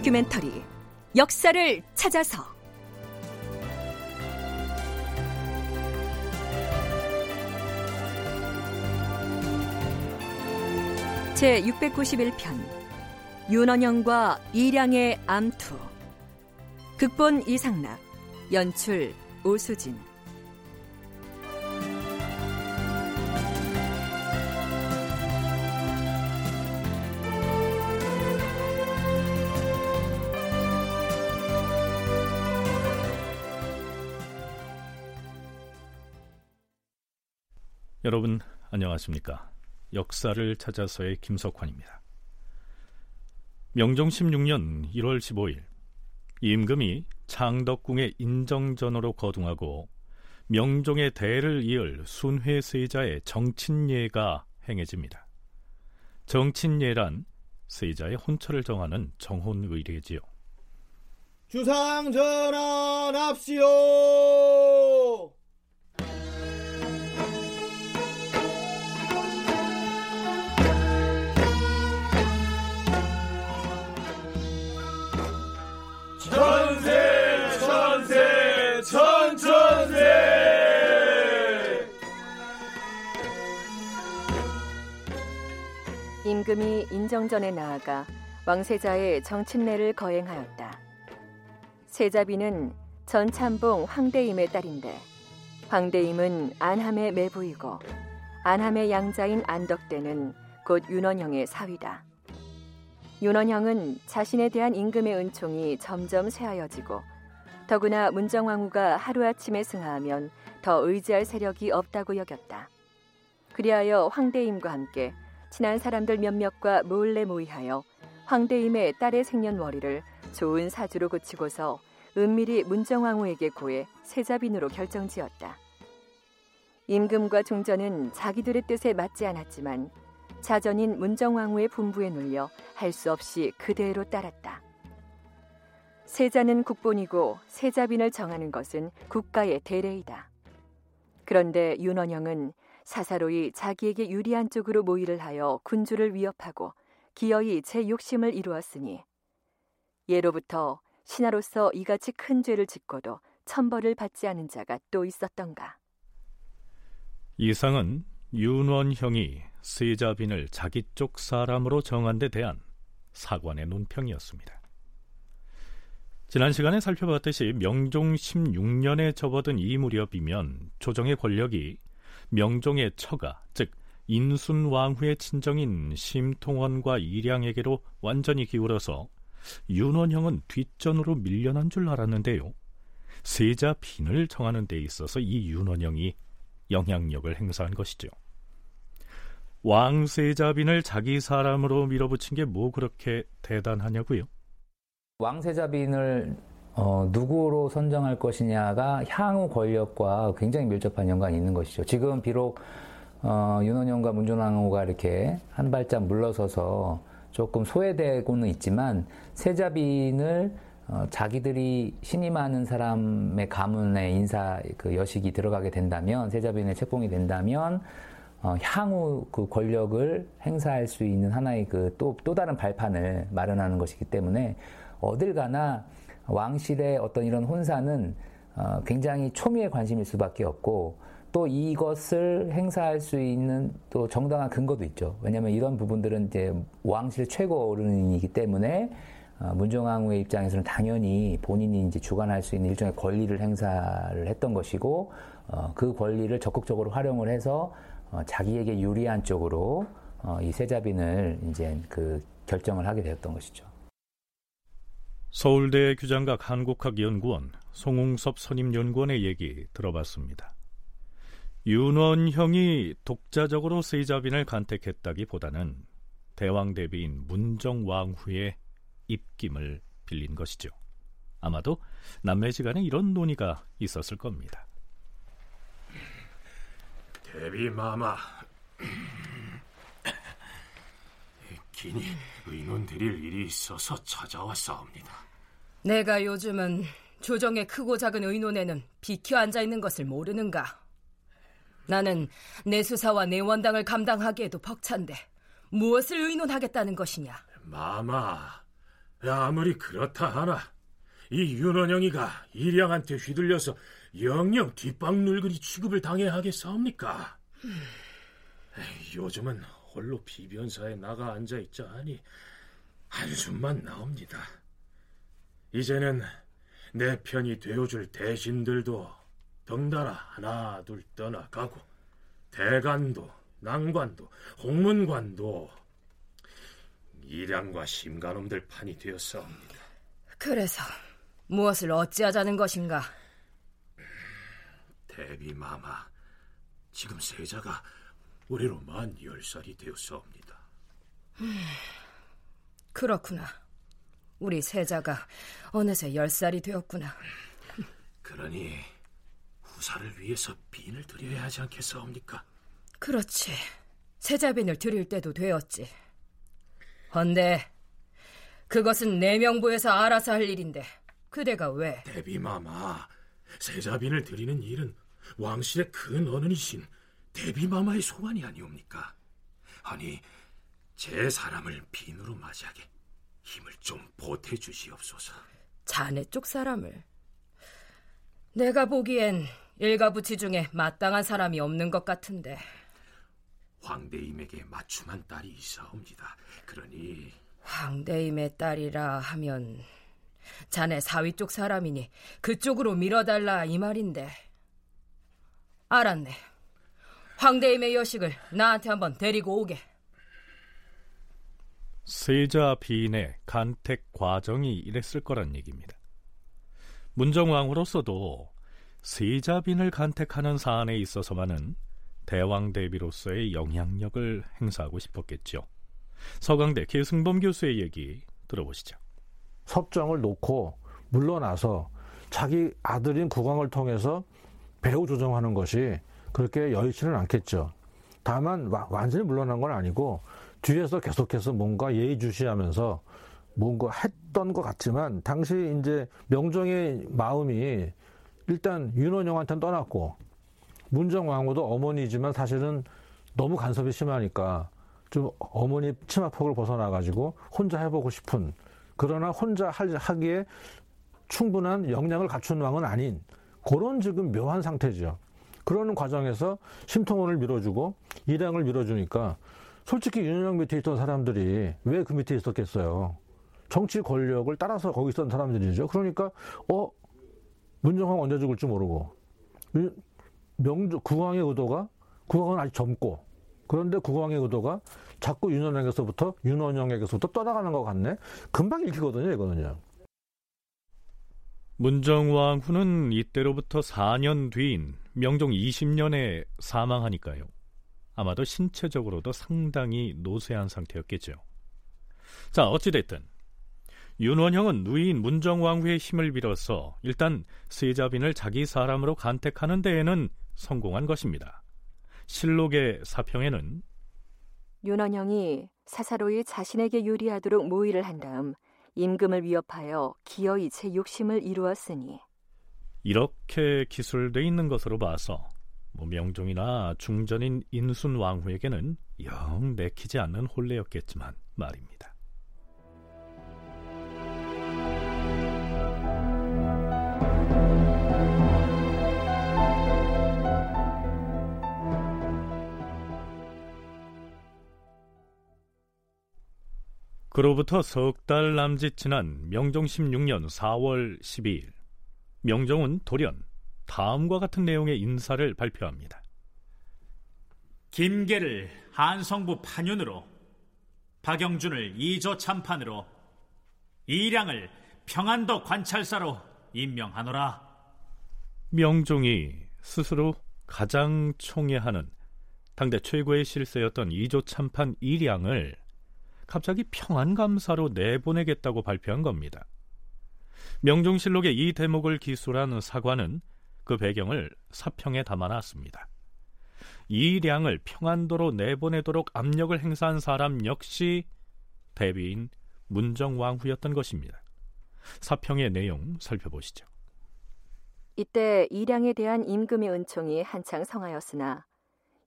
다큐멘터리 역사를 찾아서. 제 691편 윤원영과 이량의 암투. 극본 이상락 연출 오수진 여러분 안녕하십니까? 역사를 찾아서의 김석환입니다. 명종 16년 1월 15일 임금이 창덕궁의 인정전으로 거둥하고 명종의 대를 이을 순회 세자의 정친예가 행해집니다. 정친예란 세자의 혼처를 정하는 정혼의례지요. 주상 전환합시오. 임금이 인정전에 나아가 왕세자의 정친례를 거행하였다. 세자비는 전참봉 황대임의 딸인데 황대임은 안함의 매부이고 안함의 양자인 안덕대는 곧 윤원형의 사위다. 윤원형은 자신에 대한 임금의 은총이 점점 쇠하여지고 더구나 문정왕후가 하루아침에 승하하면 더 의지할 세력이 없다고 여겼다. 그리하여 황대임과 함께 친한 사람들 몇몇과 몰래 모의하여 황대임의 딸의 생년월일을 좋은 사주로 고치고서 은밀히 문정왕후에게 고해 세자빈으로 결정지었다. 임금과 종전은 자기들의 뜻에 맞지 않았지만 자전인 문정왕후의 분부에 눌려 할 수 없이 그대로 따랐다. 세자는 국본이고 세자빈을 정하는 것은 국가의 대례이다. 그런데 윤원영은 사사로이 자기에게 유리한 쪽으로 모의를 하여 군주를 위협하고 기어이 제 욕심을 이루었으니 예로부터 신하로서 이같이 큰 죄를 짓고도 천벌을 받지 않은 자가 또 있었던가. 이상은 윤원형이 세자빈을 자기 쪽 사람으로 정한 데 대한 사관의 논평이었습니다. 지난 시간에 살펴봤듯이 명종 16년에 접어든 이 무렵이면 조정의 권력이 명종의 처가, 즉 인순왕후의 친정인 심통원과 이량에게로 완전히 기울어서 윤원형은 뒷전으로 밀려난 줄 알았는데요. 세자 빈을 정하는 데 있어서 이 윤원형이 영향력을 행사한 것이죠. 왕세자빈을 자기 사람으로 밀어붙인 게 뭐 그렇게 대단하냐고요? 왕세자빈을 어, 누구로 선정할 것이냐가 향후 권력과 굉장히 밀접한 연관이 있는 것이죠. 지금 비록 어, 윤원영과 문존왕후가 이렇게 한 발짝 물러서서 조금 소외되고는 있지만 세자빈을 어, 자기들이 신임하는 사람의 가문의 인사 그 여식이 들어가게 된다면 세자빈의 책봉이 된다면 어, 향후 그 권력을 행사할 수 있는 하나의 그 또또 다른 발판을 마련하는 것이기 때문에 어딜 가나 왕실의 어떤 이런 혼사는 어, 굉장히 초미의 관심일 수밖에 없고 또 이것을 행사할 수 있는 또 정당한 근거도 있죠. 왜냐하면 이런 부분들은 이제 왕실 최고 어른이기 때문에 어, 문정왕후의 입장에서는 당연히 본인이 이제 주관할 수 있는 일종의 권리를 행사를 했던 것이고 어, 그 권리를 적극적으로 활용을 해서 어, 자기에게 유리한 쪽으로 어, 이 세자빈을 이제 그 결정을 하게 되었던 것이죠. 서울대 규장각 한국학연구원 송웅섭 선임연구원의 얘기 들어봤습니다. 윤원형이 독자적으로 세자빈을 간택했다기보다는 대왕 대비인 문정왕후의 입김을 빌린 것이죠. 아마도 남매지간에 이런 논의가 있었을 겁니다. 대비 마마 긴히 의논 드릴 일이 있어서 찾아왔사옵니다. 내가 요즘은 조정의 크고 작은 의논에는 비켜 앉아 있는 것을 모르는가? 나는 내 수사와 내 원당을 감당하기에도 벅찬데 무엇을 의논하겠다는 것이냐? 마마, 아무리 그렇다 하나 이 윤원영이가 이량한테 휘둘려서 영영 뒷방눌그리 취급을 당해야 하겠사옵니까? 에이, 요즘은 홀로 비변사에 나가 앉아 있자 하니 한숨만 나옵니다. 이제는 내 편이 되어줄 대신들도 덩달아 하나 둘 떠나가고 대관도 난관도 홍문관도 이량과 심가놈들 판이 되었사옵니다. 그래서 무엇을 어찌하자는 것인가? 대비 마마, 지금 세자가 올해로 만 열살이 되었사옵니다. 그렇구나. 우리 세자가 어느새 열 살이 되었구나. 그러니 후사를 위해서 빈을 드려야 하지 않겠사옵니까? 그렇지. 세자빈을 드릴 때도 되었지. 헌데 그것은 내 명부에서 알아서 할 일인데 그대가 왜? 대비마마, 세자빈을 드리는 일은 왕실의 큰 어른이신 대비마마의 소관이 아니옵니까? 아니, 제 사람을 빈으로 맞이하게 힘을 좀 보태 주시옵소서. 자네 쪽 사람을 내가 보기엔 일가부치 중에 마땅한 사람이 없는 것 같은데 황대임에게 맞춤한 딸이 있사옵니다. 그러니 황대임의 딸이라 하면 자네 사위 쪽 사람이니 그쪽으로 밀어달라 이 말인데 알았네. 황대임의 여식을 나한테 한번 데리고 오게. 세자 비인의 간택 과정이 이랬을 거란 얘기입니다. 문정왕으로서도 세자빈을 간택하는 사안에 있어서만은 대왕 대비로서의 영향력을 행사하고 싶었겠죠. 서강대 계승범 교수의 얘기 들어보시죠. 섭정을 놓고 물러나서 자기 아들인 국왕을 통해서 배후 조정하는 것이 그렇게 여의치는 않겠죠. 다만 완전히 물러난 건 아니고 뒤에서 계속해서 뭔가 예의주시하면서 뭔가 했던 것 같지만 당시 이제 명종의 마음이 일단 윤원영한테는 떠났고 문정왕후도 어머니지만 사실은 너무 간섭이 심하니까 좀 어머니 치마폭을 벗어나가지고 혼자 해보고 싶은 그러나 혼자 하기에 충분한 역량을 갖춘 왕은 아닌 그런 지금 묘한 상태죠. 그러는 과정에서 심통원을 밀어주고 일양을 밀어주니까 솔직히 윤여정 밑에 있던 사람들이 왜 그 밑에 있었겠어요. 정치 권력을 따라서 거기 있던 사람들이죠. 그러니까 어 문정왕 언제 죽을지 모르고 명조 국왕의 의도가 국왕은 아직 젊고 그런데 국왕의 의도가 자꾸 윤원영에서부터 윤원영에게서부터 떠나가는 것 같네. 금방 읽히거든요, 이거는요. 문정왕 후는 이때로부터 4년 뒤인 명종 20년에 사망하니까요. 아마도 신체적으로도 상당히 노쇠한 상태였겠죠. 자, 어찌됐든 윤원형은 누이인 문정왕후의 힘을 빌어서 일단 세자빈을 자기 사람으로 간택하는 데에는 성공한 것입니다. 실록의 사평에는 윤원형이 사사로이 자신에게 유리하도록 모의를 한 다음 임금을 위협하여 기어이 제 욕심을 이루었으니 이렇게 기술돼 있는 것으로 봐서 뭐 명종이나 중전인 인순 왕후에게는 영 내키지 않는 혼례였겠지만 말입니다. 그로부터 석 달 남짓 지난 명종 16년 4월 12일 명종은 돌연 다음과 같은 내용의 인사를 발표합니다. 김계를 한성부 판윤으로 박영준을 이조 참판으로 이량을 평안도 관찰사로 임명하노라. 명종이 스스로 가장 총애하는 당대 최고의 실세였던 이조 참판 이량을 갑자기 평안감사로 내보내겠다고 발표한 겁니다. 명종실록의 이 대목을 기술한 사관은 그 배경을 사평에 담아놨습니다. 이 량을 평안도로 내보내도록 압력을 행사한 사람 역시 대비인 문정왕후였던 것입니다. 사평의 내용 살펴보시죠. 이때 이량에 대한 임금의 은총이 한창 성하였으나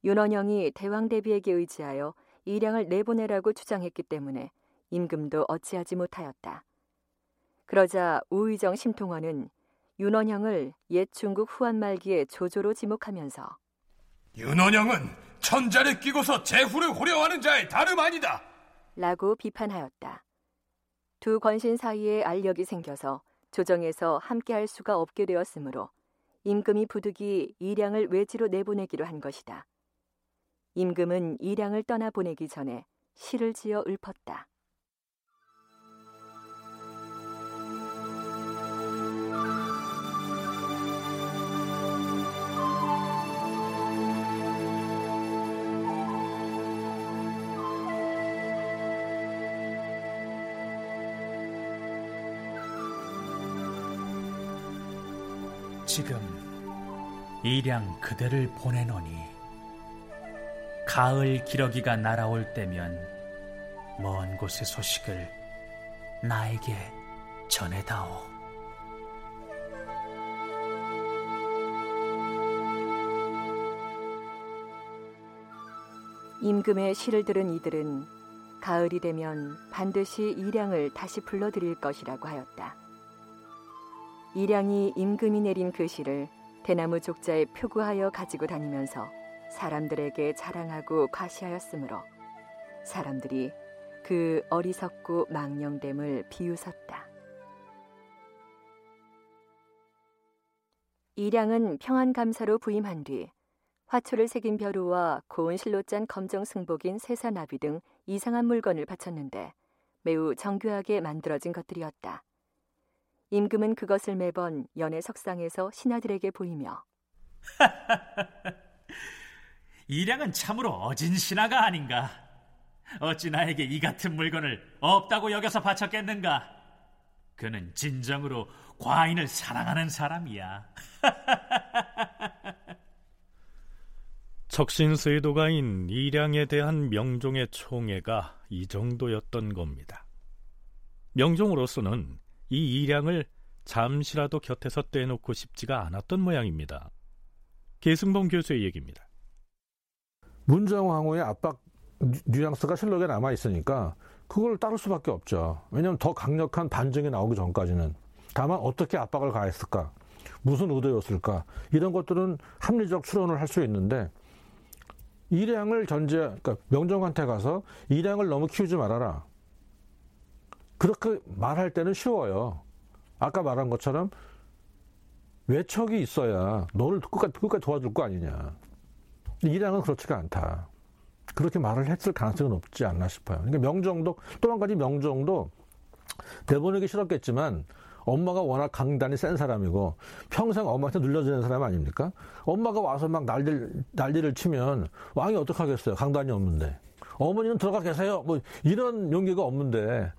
윤원영이 대왕 대비에게 의지하여 이량을 내보내라고 주장했기 때문에 임금도 어찌하지 못하였다. 그러자 우의정 심통원은 윤원형을 옛 중국 후한 말기의 조조로 지목하면서 윤원영은 천자를 끼고서 제후를 호려하는 자의 다름 아니다. 라고 비판하였다. 두 권신 사이에 알력이 생겨서 조정에서 함께할 수가 없게 되었으므로 임금이 부득이 이량을 외지로 내보내기로 한 것이다. 임금은 이량을 떠나 보내기 전에 시를 지어 읊었다. 지금 이량 그대를 보내노니 가을 기러기가 날아올 때면 먼 곳의 소식을 나에게 전해다오. 임금의 시를 들은 이들은 가을이 되면 반드시 이량을 다시 불러드릴 것이라고 하였다. 이량이 임금이 내린 그 시를 대나무 족자에 표구하여 가지고 다니면서 사람들에게 자랑하고 과시하였으므로 사람들이 그 어리석고 망령됨을 비웃었다. 이량은 평안감사로 부임한 뒤 화초를 새긴 벼루와 고운 실로 짠 검정 승복인 세사나비 등 이상한 물건을 바쳤는데 매우 정교하게 만들어진 것들이었다. 임금은 그것을 매번 연애 석상에서 신하들에게 보이며 이량은 참으로 어진 신하가 아닌가. 어찌 나에게 이 같은 물건을 없다고 여겨서 바쳤겠는가? 그는 진정으로 과인을 사랑하는 사람이야. 척신세도가인 이량에 대한 명종의 총애가 이 정도였던 겁니다. 명종으로서는 이 이량을 잠시라도 곁에서 떼놓고 싶지가 않았던 모양입니다. 계승범 교수의 얘기입니다. 문정왕후의 압박 뉘앙스가 실록에 남아 있으니까 그걸 따를 수밖에 없죠. 왜냐하면 더 강력한 반증이 나오기 전까지는 다만 어떻게 압박을 가했을까, 무슨 의도였을까 이런 것들은 합리적 추론을 할 수 있는데 이량을 견제, 그러니까 명정한테 가서 이량을 너무 키우지 말아라. 그렇게 말할 때는 쉬워요. 아까 말한 것처럼 외척이 있어야 너를 끝까지, 끝까지 도와줄 거 아니냐. 이량은 그렇지가 않다. 그렇게 말을 했을 가능성이 높지 않나 싶어요. 그러니까 명정도, 또 한 가지 명정도 대보내기 싫었겠지만 엄마가 워낙 강단이 센 사람이고 평생 엄마한테 눌려지는 사람 아닙니까? 엄마가 와서 막 난리를, 난리를 치면 왕이 어떡하겠어요? 강단이 없는데. 어머니는 들어가 계세요. 뭐 이런 용기가 없는데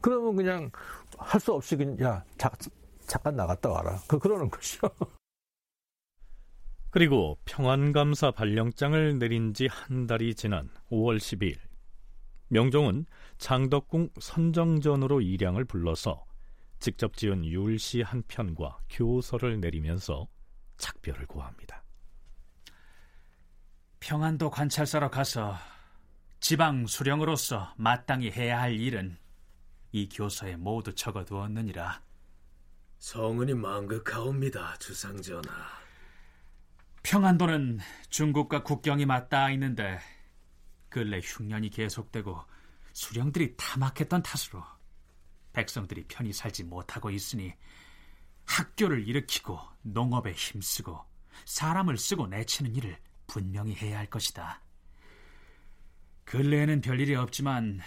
그러면 그냥 할 수 없이 그냥 야 자, 잠깐 나갔다 와라. 그 그러는 것이죠. 그리고 평안감사 발령장을 내린 지 한 달이 지난 5월 12일 명종은 장덕궁 선정전으로 이량을 불러서 직접 지은 율시 한 편과 교서를 내리면서 작별을 구합니다. 평안도 관찰사로 가서 지방 수령으로서 마땅히 해야 할 일은 이 교서에 모두 적어두었느니라. 성은이 망극하옵니다, 주상전하. 평안도는 중국과 국경이 맞닿아 있는데 근래 흉년이 계속되고 수령들이 타막했던 탓으로 백성들이 편히 살지 못하고 있으니 학교를 일으키고 농업에 힘쓰고 사람을 쓰고 내치는 일을 분명히 해야 할 것이다. 근래에는 별일이 없지만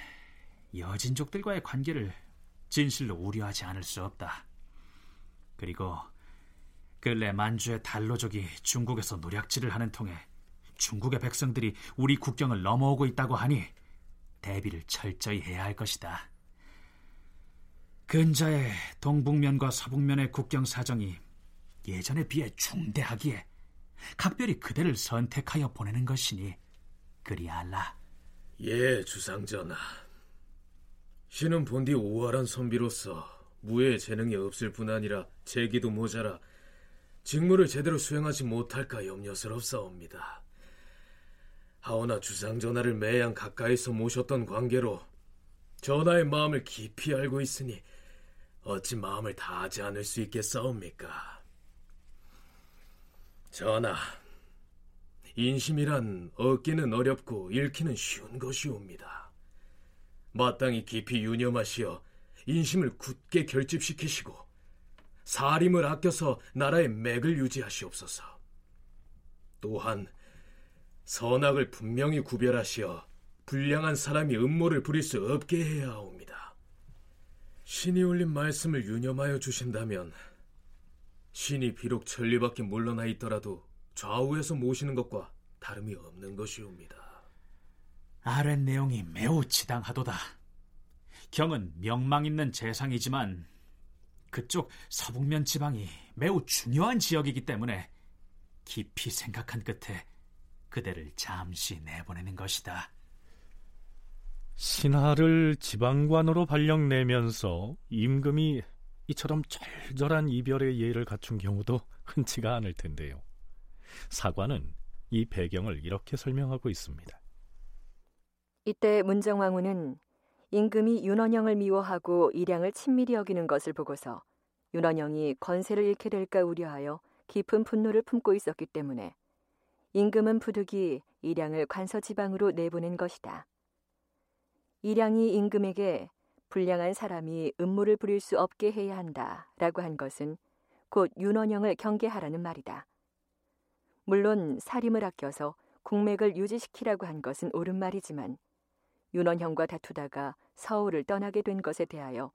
여진족들과의 관계를 진실로 우려하지 않을 수 없다. 그리고 근래 만주의 달로족이 중국에서 노략질을 하는 통에 중국의 백성들이 우리 국경을 넘어오고 있다고 하니 대비를 철저히 해야 할 것이다. 근자의 동북면과 서북면의 국경 사정이 예전에 비해 중대하기에 각별히 그대를 선택하여 보내는 것이니 그리 알라. 예, 주상전하. 신은 본디 오활한 선비로서 무예 재능이 없을 뿐 아니라 재기도 모자라 직무를 제대로 수행하지 못할까 염려스럽사옵니다. 하오나 주상 전하를 매양 가까이서 모셨던 관계로 전하의 마음을 깊이 알고 있으니 어찌 마음을 다하지 않을 수 있겠사옵니까? 전하, 인심이란 얻기는 어렵고 잃기는 쉬운 것이옵니다. 마땅히 깊이 유념하시어 인심을 굳게 결집시키시고 사림을 아껴서 나라의 맥을 유지하시옵소서. 또한 선악을 분명히 구별하시어 불량한 사람이 음모를 부릴 수 없게 해야 하옵니다. 신이 올린 말씀을 유념하여 주신다면 신이 비록 천리 밖에 물러나 있더라도 좌우에서 모시는 것과 다름이 없는 것이옵니다. 아랫 내용이 매우 지당하도다. 경은 명망 있는 재상이지만 그쪽 서북면 지방이 매우 중요한 지역이기 때문에 깊이 생각한 끝에 그대를 잠시 내보내는 것이다. 신하를 지방관으로 발령 내면서 임금이 이처럼 절절한 이별의 예를 갖춘 경우도 흔치가 않을 텐데요. 사관은 이 배경을 이렇게 설명하고 있습니다. 이때 문정왕후는 임금이 윤원영을 미워하고 일양을 친밀히 여기는 것을 보고서 윤원영이 권세를 잃게 될까 우려하여 깊은 분노를 품고 있었기 때문에 임금은 부득이 일양을 관서 지방으로 내보낸 것이다. 일양이 임금에게 불량한 사람이 음모를 부릴 수 없게 해야 한다라고 한 것은 곧 윤원영을 경계하라는 말이다. 물론 사림을 아껴서 국맥을 유지시키라고 한 것은 옳은 말이지만 윤원형과 다투다가 서울을 떠나게 된 것에 대하여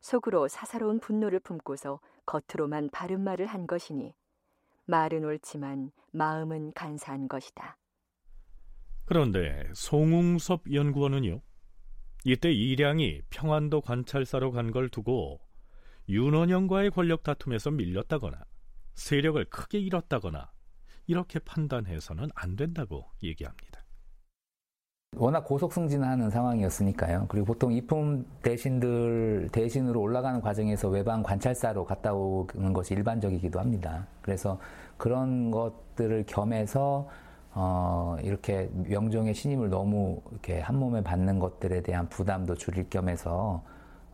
속으로 사사로운 분노를 품고서 겉으로만 바른 말을 한 것이니 말은 옳지만 마음은 간사한 것이다. 그런데 송웅섭 연구원은요. 이때 이량이 평안도 관찰사로 간 걸 두고 윤원영과의 권력 다툼에서 밀렸다거나 세력을 크게 잃었다거나 이렇게 판단해서는 안 된다고 얘기합니다. 워낙 고속 승진하는 상황이었으니까요. 그리고 보통 입품 대신들 대신으로 올라가는 과정에서 외방 관찰사로 갔다 오는 것이 일반적이기도 합니다. 그래서 그런 것들을 겸해서 어, 이렇게 명종의 신임을 너무 이렇게 한 몸에 받는 것들에 대한 부담도 줄일 겸해서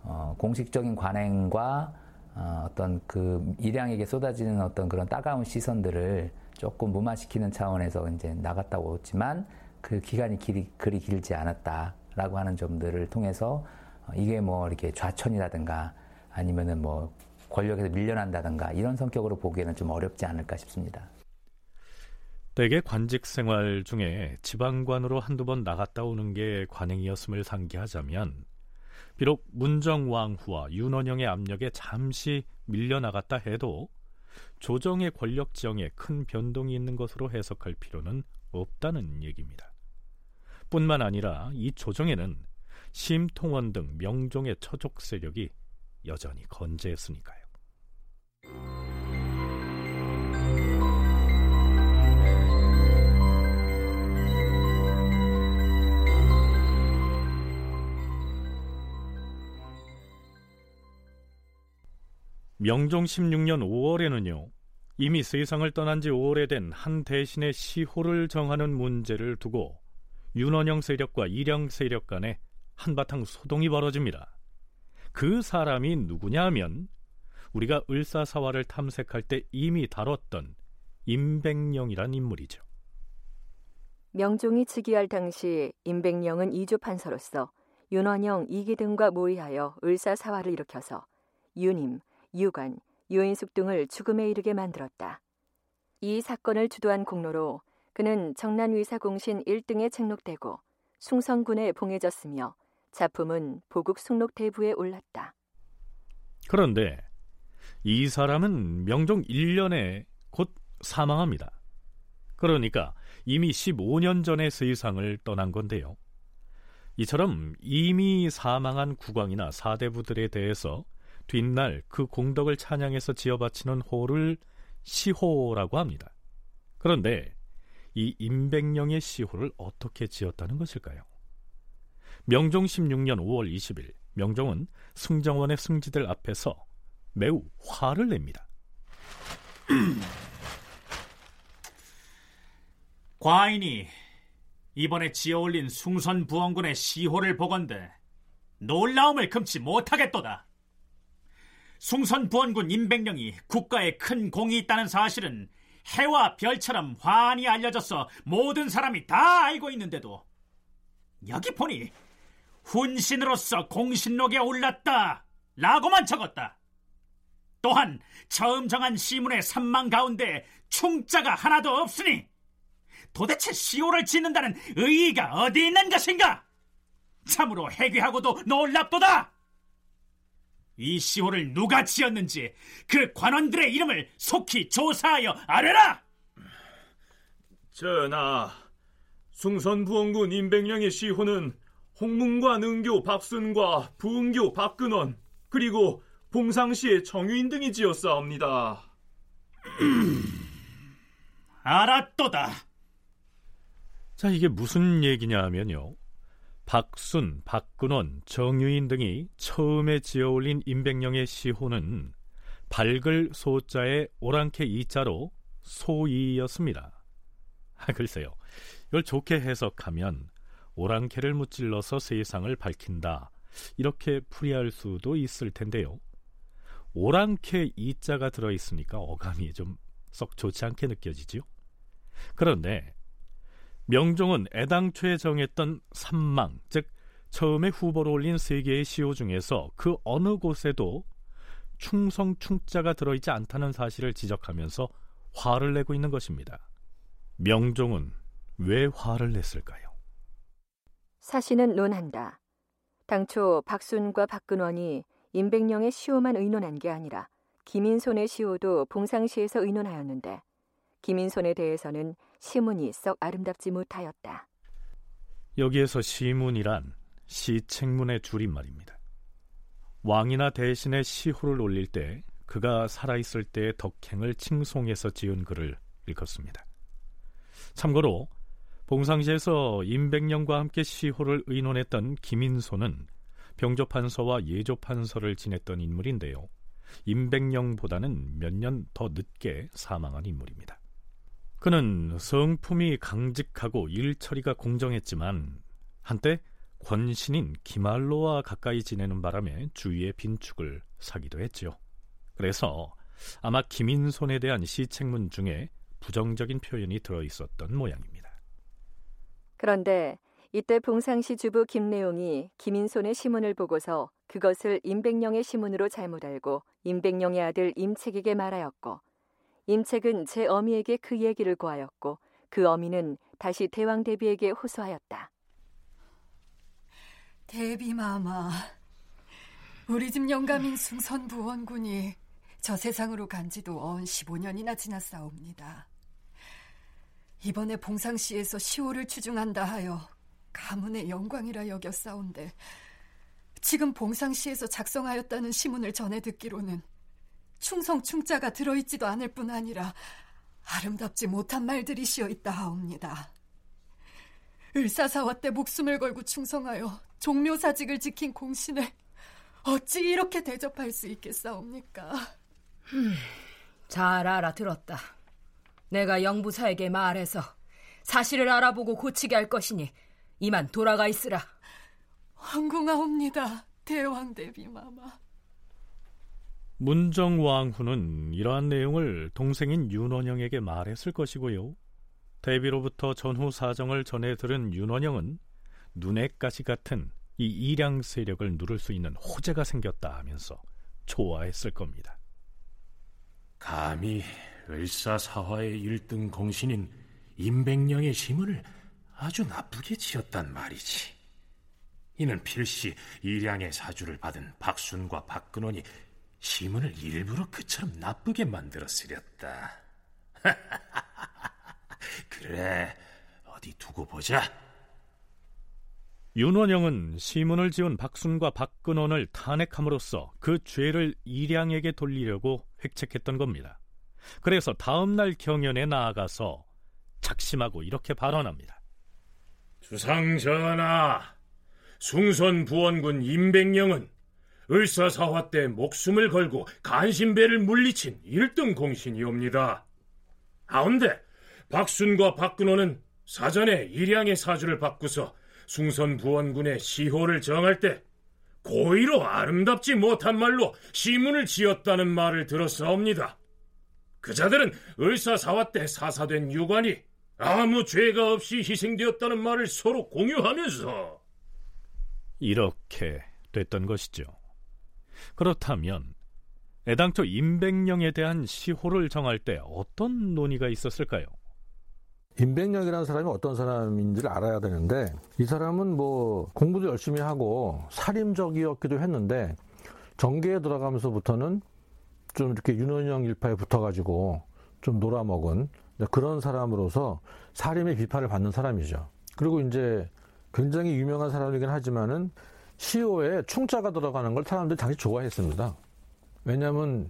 어, 공식적인 관행과 어, 어떤 그 일양에게 쏟아지는 어떤 그런 따가운 시선들을 조금 무마시키는 차원에서 이제 나갔다 오지만 그 기간이 길이, 그리 길지 않았다라고 하는 점들을 통해서 어, 이게 뭐 이렇게 좌천이라든가 아니면은 뭐 권력에서 밀려난다든가 이런 성격으로 보기에는 좀 어렵지 않을까 싶습니다. 대개 관직 생활 중에 지방관으로 한두 번 나갔다 오는 게 관행이었음을 상기하자면 비록 문정왕후와 윤원영의 압력에 잠시 밀려나갔다 해도 조정의 권력 지형에 큰 변동이 있는 것으로 해석할 필요는 없다는 얘기입니다. 뿐만 아니라 이 조정에는 심통원 등 명종의 처족 세력이 여전히 건재했으니까요. 명종 16년 5월에는요. 이미 세상을 떠난 지 오래된 한 대신의 시호를 정하는 문제를 두고 윤원영 세력과 이령 세력 간에 한바탕 소동이 벌어집니다. 그 사람이 누구냐 하면 우리가 을사사화를 탐색할 때 이미 다뤘던 임백령이란 인물이죠. 명종이 즉위할 당시 임백령은 이주 판서로서 윤원영, 이기등과 모의하여 을사사화를 일으켜서 윤임, 유관, 유인숙 등을 죽음에 이르게 만들었다. 이 사건을 주도한 공로로 그는 정난 위사공신 1등에 책록되고 숭성군에 봉해졌으며 작품은 보국 숭록대부에 올랐다. 그런데 이 사람은 명종 1년에 곧 사망합니다. 그러니까 이미 15년 전에 세상을 떠난 건데요. 이처럼 이미 사망한 국왕이나 사대부들에 대해서 뒷날 그 공덕을 찬양해서 지어 바치는 호를 시호라고 합니다. 그런데 이 임백령의 시호를 어떻게 지었다는 것일까요? 명종 16년 5월 20일 명종은 승정원의 승지들 앞에서 매우 화를 냅니다. 과인이 이번에 지어올린 숭선 부원군의 시호를 보건대 놀라움을 금치 못하겠도다. 숭선 부원군 임백령이 국가에 큰 공이 있다는 사실은 해와 별처럼 환히 알려져서 모든 사람이 다 알고 있는데도 여기 보니 훈신으로서 공신록에 올랐다 라고만 적었다. 또한 처음 정한 시문의 산망 가운데 충자가 하나도 없으니 도대체 시호를 짓는다는 의의가 어디 있는 것인가? 참으로 해괴하고도 놀랍도다! 이 시호를 누가 지었는지 그 관원들의 이름을 속히 조사하여 아뢰라! 전하, 숭선부원군 임백령의 시호는 홍문과 능교 박순과 부은교 박근원 그리고 봉상시의 정유인 등이 지었사옵니다. 알았도다. 자, 이게 무슨 얘기냐 하면요. 박순, 박근원, 정유인 등이 처음에 지어올린 임백령의 시호는 밝을 소자의 오랑캐 이자로 소이였습니다. 아, 글쎄요. 이걸 좋게 해석하면 오랑캐를 무찔러서 세상을 밝힌다. 이렇게 풀이할 수도 있을 텐데요. 오랑캐 이자가 들어있으니까 어감이 좀 썩 좋지 않게 느껴지지요. 그런데 명종은 애당초에 정했던 삼망, 즉 처음에 후보로 올린 세 개의 시호 중에서 그 어느 곳에도 충성 충자가 들어있지 않다는 사실을 지적하면서 화를 내고 있는 것입니다. 명종은 왜 화를 냈을까요? 사신은 논한다. 당초 박순과 박근원이 임백령의 시호만 의논한 게 아니라 김인손의 시호도 봉상시에서 의논하였는데 김인손에 대해서는 시문이 썩 아름답지 못하였다. 여기에서 시문이란 시책문의 줄임말입니다. 왕이나 대신에 시호를 올릴 때 그가 살아있을 때의 덕행을 칭송해서 지은 글을 읽었습니다. 참고로 봉상시에서 임백령과 함께 시호를 의논했던 김인손은 병조판서와 예조판서를 지냈던 인물인데요. 임백령보다는 몇 년 더 늦게 사망한 인물입니다. 그는 성품이 강직하고 일처리가 공정했지만 한때 권신인 기말로와 가까이 지내는 바람에 주위의 빈축을 사기도 했지요. 그래서 아마 김인손에 대한 시책문 중에 부정적인 표현이 들어 있었던 모양입니다. 그런데 이때 봉상시 주부 김내용이 김인손의 시문을 보고서 그것을 임백령의 시문으로 잘못 알고 임백령의 아들 임책에게 말하였고 임책은 제 어미에게 그 얘기를 고하였고 그 어미는 다시 대왕 대비에게 호소하였다. 대비 마마, 우리 집 영감인 숭선 부원군이 저 세상으로 간 지도 언 15년이나 지났사옵니다. 이번에 봉상시에서 시호를 추중한다 하여 가문의 영광이라 여겼사온데 지금 봉상시에서 작성하였다는 시문을 전해 듣기로는 충성 충자가 들어있지도 않을 뿐 아니라 아름답지 못한 말들이 씌어 있다 하옵니다. 을사사화 때 목숨을 걸고 충성하여 종묘사직을 지킨 공신을 어찌 이렇게 대접할 수 있겠사옵니까? 흠, 잘 알아들었다. 내가 영부사에게 말해서 사실을 알아보고 고치게 할 것이니 이만 돌아가 있으라. 황궁하옵니다, 대왕 대비 마마. 문정왕후는 이러한 내용을 동생인 윤원영에게 말했을 것이고요. 대비로부터 전후 사정을 전해 들은 윤원영은 눈에 가시 같은 이 이량 세력을 누를 수 있는 호재가 생겼다 하면서 좋아했을 겁니다. 감히 을사사화의 1등 공신인 임백령의 시문을 아주 나쁘게 지었단 말이지. 이는 필시 이량의 사주를 받은 박순과 박근원이 시문을 일부러 그처럼 나쁘게 만들었으렸다. 그래, 어디 두고 보자. 윤원영은 시문을 지은 박순과 박근원을 탄핵함으로써 그 죄를 이량에게 돌리려고 획책했던 겁니다. 그래서 다음날 경연에 나아가서 작심하고 이렇게 발언합니다. 주상 전하, 숭선 부원군 임백령은 을사사화 때 목숨을 걸고 간신배를 물리친 1등 공신이옵니다. 아운데 박순과 박근호는 사전에 일양의 사주를 바꾸서 숭선 부원군의 시호를 정할 때 고의로 아름답지 못한 말로 시문을 지었다는 말을 들었사옵니다. 그자들은 을사사화 때 사사된 유관이 아무 죄가 없이 희생되었다는 말을 서로 공유하면서 이렇게 됐던 것이죠. 그렇다면 애당초 임백령에 대한 시호를 정할 때 어떤 논의가 있었을까요? 임백령이라는 사람이 어떤 사람인지를 알아야 되는데 이 사람은 뭐 공부도 열심히 하고 살인적이었기도 했는데 정계에 들어가면서부터는 좀 이렇게 윤원영 일파에 붙어가지고 좀 놀아먹은 그런 사람으로서 살인의 비판을 받는 사람이죠. 그리고 이제 굉장히 유명한 사람이긴 하지만은 시호에 충자가 들어가는 걸 사람들이 당시 좋아했습니다. 왜냐하면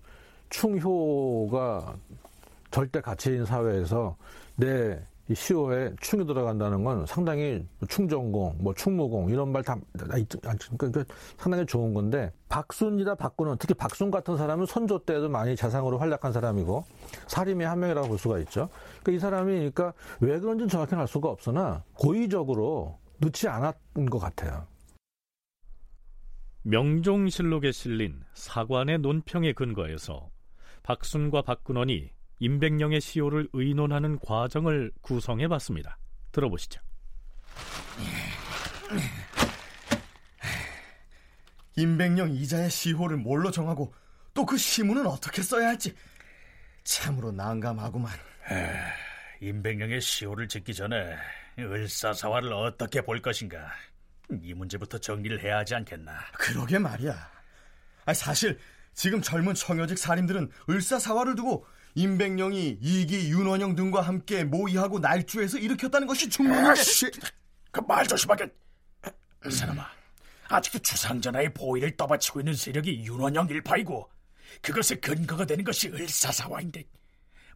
충효가 절대 가치인 사회에서 내 시호에 충이 들어간다는 건 상당히 충전공, 뭐 충무공 이런 말 다 그러니까 상당히 좋은 건데 박순이나 박군은 특히 박순 같은 사람은 선조 때도 많이 자상으로 활약한 사람이고 사림의 한 명이라고 볼 수가 있죠. 그러니까 이 사람이 그러니까 왜 그런지는 정확히 알 수가 없으나 고의적으로 넣지 않았던 것 같아요. 명종실록에 실린 사관의 논평에 근거해서 박순과 박근원이 임백령의 시호를 의논하는 과정을 구성해 봤습니다. 들어보시죠. 임백령 이자의 시호를 뭘로 정하고 또 그 시문은 어떻게 써야 할지 참으로 난감하구만. 임백령의 시호를 짓기 전에 을사사화를 어떻게 볼 것인가 이 문제부터 정리를 해야 하지 않겠나. 그러게 말이야. 사실 지금 젊은 청여직 사림들은 을사사화를 두고 임백령이 이기 윤원영 등과 함께 모의하고 날주에서 일으켰다는 것이 중론인데 그말 조심하게 이 사람아 아직도 주상전하의 보위를 떠받치고 있는 세력이 윤원영 일파이고 그것의 근거가 되는 것이 을사사화인데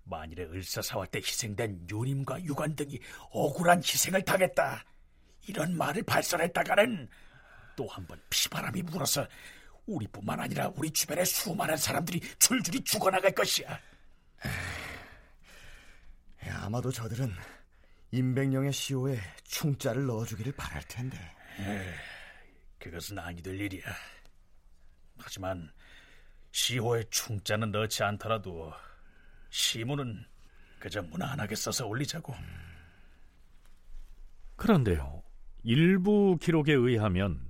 만일에 을사사화 때 희생된 유림과 유관 등이 억울한 희생을 당했다 이런 말을 발설했다가는 또 한 번 피바람이 불어서 우리뿐만 아니라 우리 주변의 수많은 사람들이 줄줄이 죽어나갈 것이야 아마도 저들은 임백령의 시호에 충자를 넣어주기를 바랄 텐데. 에이, 그것은 아니 될 일이야. 하지만 시호에 충자는 넣지 않더라도 시문은 그저 무난하게 써서 올리자고. 그런데요, 일부 기록에 의하면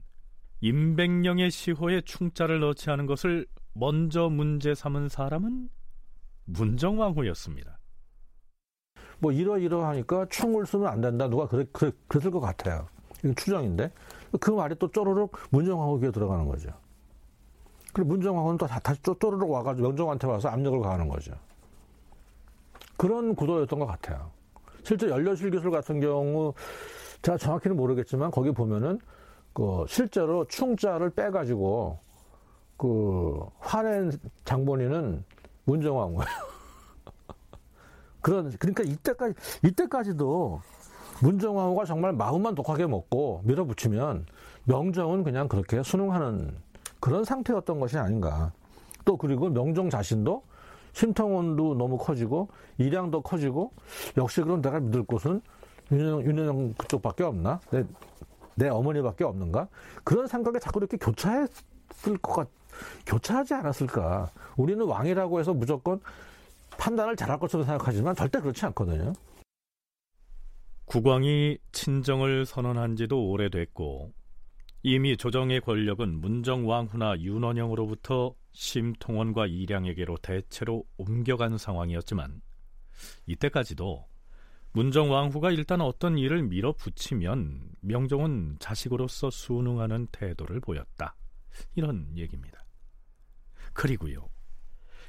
임백령의 시호에 충자를 넣지 않은 것을 먼저 문제 삼은 사람은 문정왕후였습니다. 뭐 이러이러하니까 충을 쓰면 안 된다. 누가 그랬, 그랬, 그랬을 것 같아요. 이건 추정인데 그 말이 또 쪼르륵 문정왕후 귀에 들어가는 거죠. 그리고 문정왕후는 또 다시 쪼르륵 와가지고 명정한테 와서 압력을 가하는 거죠. 그런 구도였던 것 같아요. 실제 연료실 기술 같은 경우 제가 정확히는 모르겠지만 거기 보면은 그 실제로 충자를 빼가지고 그 화낸 장본인은 문정왕후예요. 그런 그러니까 이때까지 이때까지도 문정왕후가 정말 마음만 독하게 먹고 밀어붙이면 명정은 그냥 그렇게 순응하는 그런 상태였던 것이 아닌가. 또 그리고 명정 자신도 심통원도 너무 커지고 일량도 커지고 역시 그럼 내가 믿을 곳은 윤여정, 윤여정 그쪽밖에 없나? 내, 내 어머니밖에 없는가? 그런 생각에 자꾸 이렇게 교차했을 것 같, 교차하지 않았을까? 우리는 왕이라고 해서 무조건 판단을 잘할 것으로 생각하지만 절대 그렇지 않거든요. 국왕이 친정을 선언한 지도 오래됐고 이미 조정의 권력은 문정왕후나 윤원영으로부터 심통원과 이량에게로 대체로 옮겨간 상황이었지만 이때까지도 문정 왕후가 일단 어떤 일을 밀어붙이면 명종은 자식으로서 순응하는 태도를 보였다. 이런 얘기입니다. 그리고요.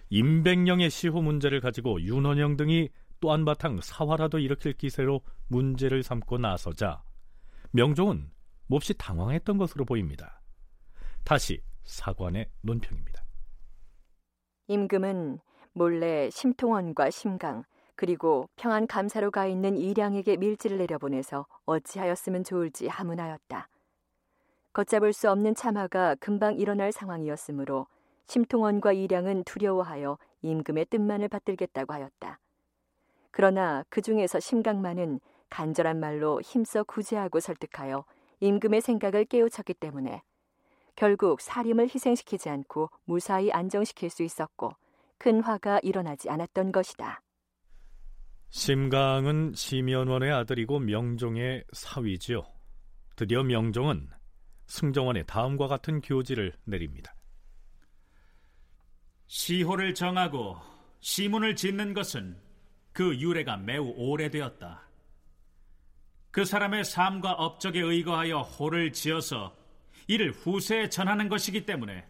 임백령의 시호 문제를 가지고 윤원영 등이 또 한바탕 사화라도 일으킬 기세로 문제를 삼고 나서자 명종은 몹시 당황했던 것으로 보입니다. 다시 사관의 논평입니다. 임금은 몰래 심통원과 심강 그리고 평안 감사로 가 있는 이량에게 밀지를 내려보내서 어찌하였으면 좋을지 하문하였다. 걷잡을 수 없는 참화가 금방 일어날 상황이었으므로 심통원과 이량은 두려워하여 임금의 뜻만을 받들겠다고 하였다. 그러나 그 중에서 심강만은 간절한 말로 힘써 구제하고 설득하여 임금의 생각을 깨우쳤기 때문에 결국 사림을 희생시키지 않고 무사히 안정시킬 수 있었고 큰 화가 일어나지 않았던 것이다. 심강은 심연원의 아들이고 명종의 사위지요. 드디어 명종은 승정원에 다음과 같은 교지를 내립니다. 시호를 정하고 시문을 짓는 것은 그 유래가 매우 오래되었다. 그 사람의 삶과 업적에 의거하여 호를 지어서 이를 후세에 전하는 것이기 때문에